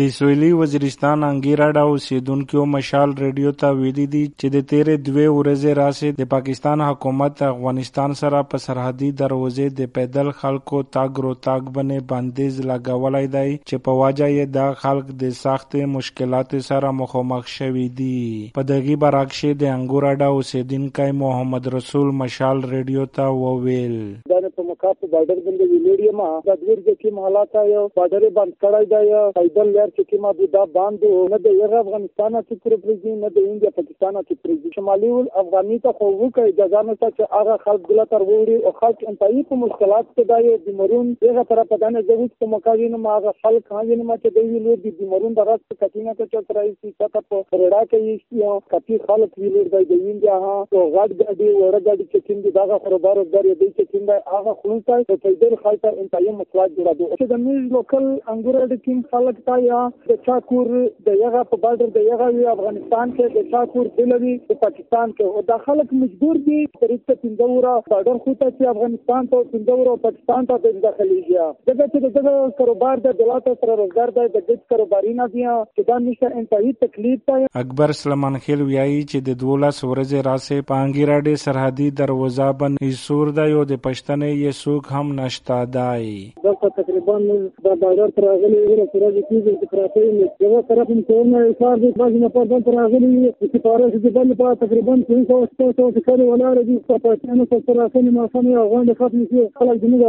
د سویلی وزیرستان انګیراډا اوسیدونکو مشال ریډیو ته ویلي دي چې د تیرې دوه ورځې راسي د پاکستان حکومت افغانستان سره په سرحدي دروازې د پیدل خلکو تاګ رو تاګ باندې بندیز لګولای دی چې په واجه یې دا خلک د سخت مشکلات سره مخامخ شوي دي په دغه برعکس د انګوراډا اوسیدونکو محمد رسول مشال ریډیو ته وویل. دا په مکاتب بارډر ما د دوی د کوم حالات یو بارډر بند کړای دی پیدل لار چې کومه د دا باندې نه د یو افغانستان چې پر پرېږدي نه د انډیا پاکستان چې پرېږدي شمالي ول افغاني ته خو وکړي د ځان ته چې هغه خلک ګل تر وړي او خلک انتهایی په مشکلات کې دا یو۔ د مرون دغه طرف په دانه د وڅ مکاوي نه ما هغه خلک هغه نه چې دی۔ ویلو د مرون د راست کټینه ته چې ترای سي څه په رډا کې یو کپی خلک ویلو د انډیا ها او غاډ ګاډي ور ګاډي چې کیند دغه خبردار دی چې کیند هغه دې خلک جوړه دي چې د میز لوکل انګور د کیم خلک تا یا د چاکور د یغه په بارډر د یغه وی افغانستان کې د چاکور دلوي په پاکستان کې. او د خلک مجبور دي ته پندورا بارډر خو ته چې افغانستان ته پندورا او پاکستان ته د داخليږي. دغه چې دغه کاروبار د دولت سره روزګار د کاروباري نه دي چې دا نشه انتهایی تکلیف ته اکبر سلمان خیل ویایي چې د دولس ورځې راسه پانګیراډي سرحدي دروازه بن ایسور دا یو د پښتنې څوک هم نشته دی دغه تقریباً د بازار تر راغلي ویره سره د کیږي چې پراته مې یو طرف هم کورنه ایثار دي باندې نه پد تر راغلي چې سپاره چې بل په تقریباً 300 تو چې کله ولاره دي په پاتې نو سره راغلي ما سم یو غونډه خاطر چې خلک د موږ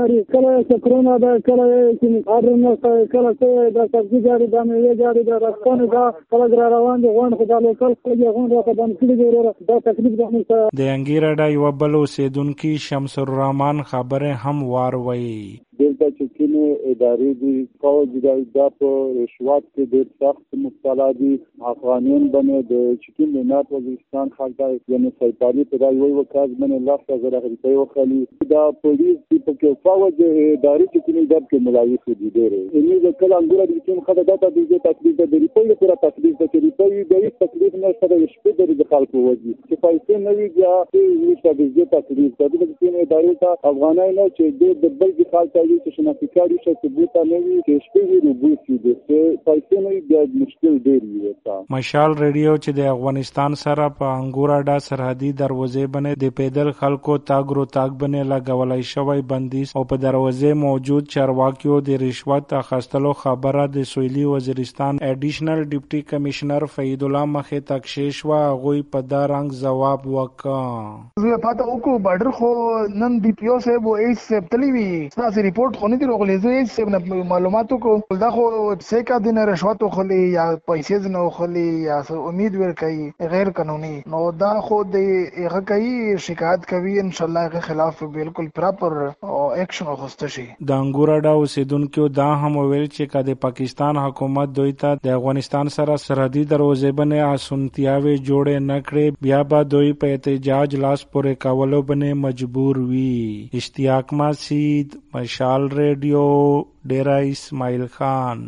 ناري کله چې کرونا دا کله چې اړ نه. کله چې دا سبزی جاری دا مې جاری دا راستنه دا خلک را روان دي غونډه خدای لوکل خلک غونډه خدای باندې کړي دا تکلیف د انګیرډا یو بل اوسیدونکو شمس الر الرحمن خبره هم وار وایي دلته چې کومې ادارې دي فوج د دا په رشوت کې ډېر سخت مبتلا دي افغانان باندې د چې کوم نه وزیرستان خلک یعنی سایپالي په دای وی وکاز باندې لاس غره روپۍ وخلی دا پولیس په کې فوج ادارې چې کومې د کې ملایف دي ډېر یعنی د کله انګور د کوم خدای دا د دې تکلیف د ریپورت لپاره تکلیف د ریپورت د هیڅ تکلیف نه سره شپه د خلکو وځي چې پیسې نه وي بیا هیڅ د دې تکلیف د دې کومې ادارې ته افغانای نه چې د بل خلک کوي چې شناختی کاری شه چې بوته نه وي چې شپې وي نو بوسي د پیسې نه بیا مشال ریډیو چې د افغانستان سره په انګوراډا سرحدي دروازې باندې د پیدل خلکو تاګ رو تاګ باندې لګولای شوی بندیز. او په دروازې موجود چارواکیو د رشوت اخیستلو خبره د سویلي وزیرستان اډیشنل ډیپټي کمشنر فید الله مخه تکشیش وا غوي په دا رنگ جواب وکړه زه پاته وکړو بارډر خو نن ډي پی او صاحب او ایس صاحب تلی وی۔ تاسو ریپورت خو نه دی راغلی زه هیڅ معلوماتو کو۔ دا خو څه کا دین رشوت خلی یا پیسې نه خلی یا امید ور کوي غیر قانوني نو دا خو د هغه کوي شکایت کوي ان شاء الله خلاف بالکل پراپر اکشن واخست شي د انګوراډا اوسیدونکو دا هم ویل چې کله پاکستان حکومت دوی ته د افغانستان سره سرحدي دروازې باندې اسونتیاوي جوړې نه کړې، بیا به دوی په احتجاج لاس پورې کولو باندې مجبور وي. اشتیاق مسید مشال ریڈیو ڈیرا اسماعیل خان.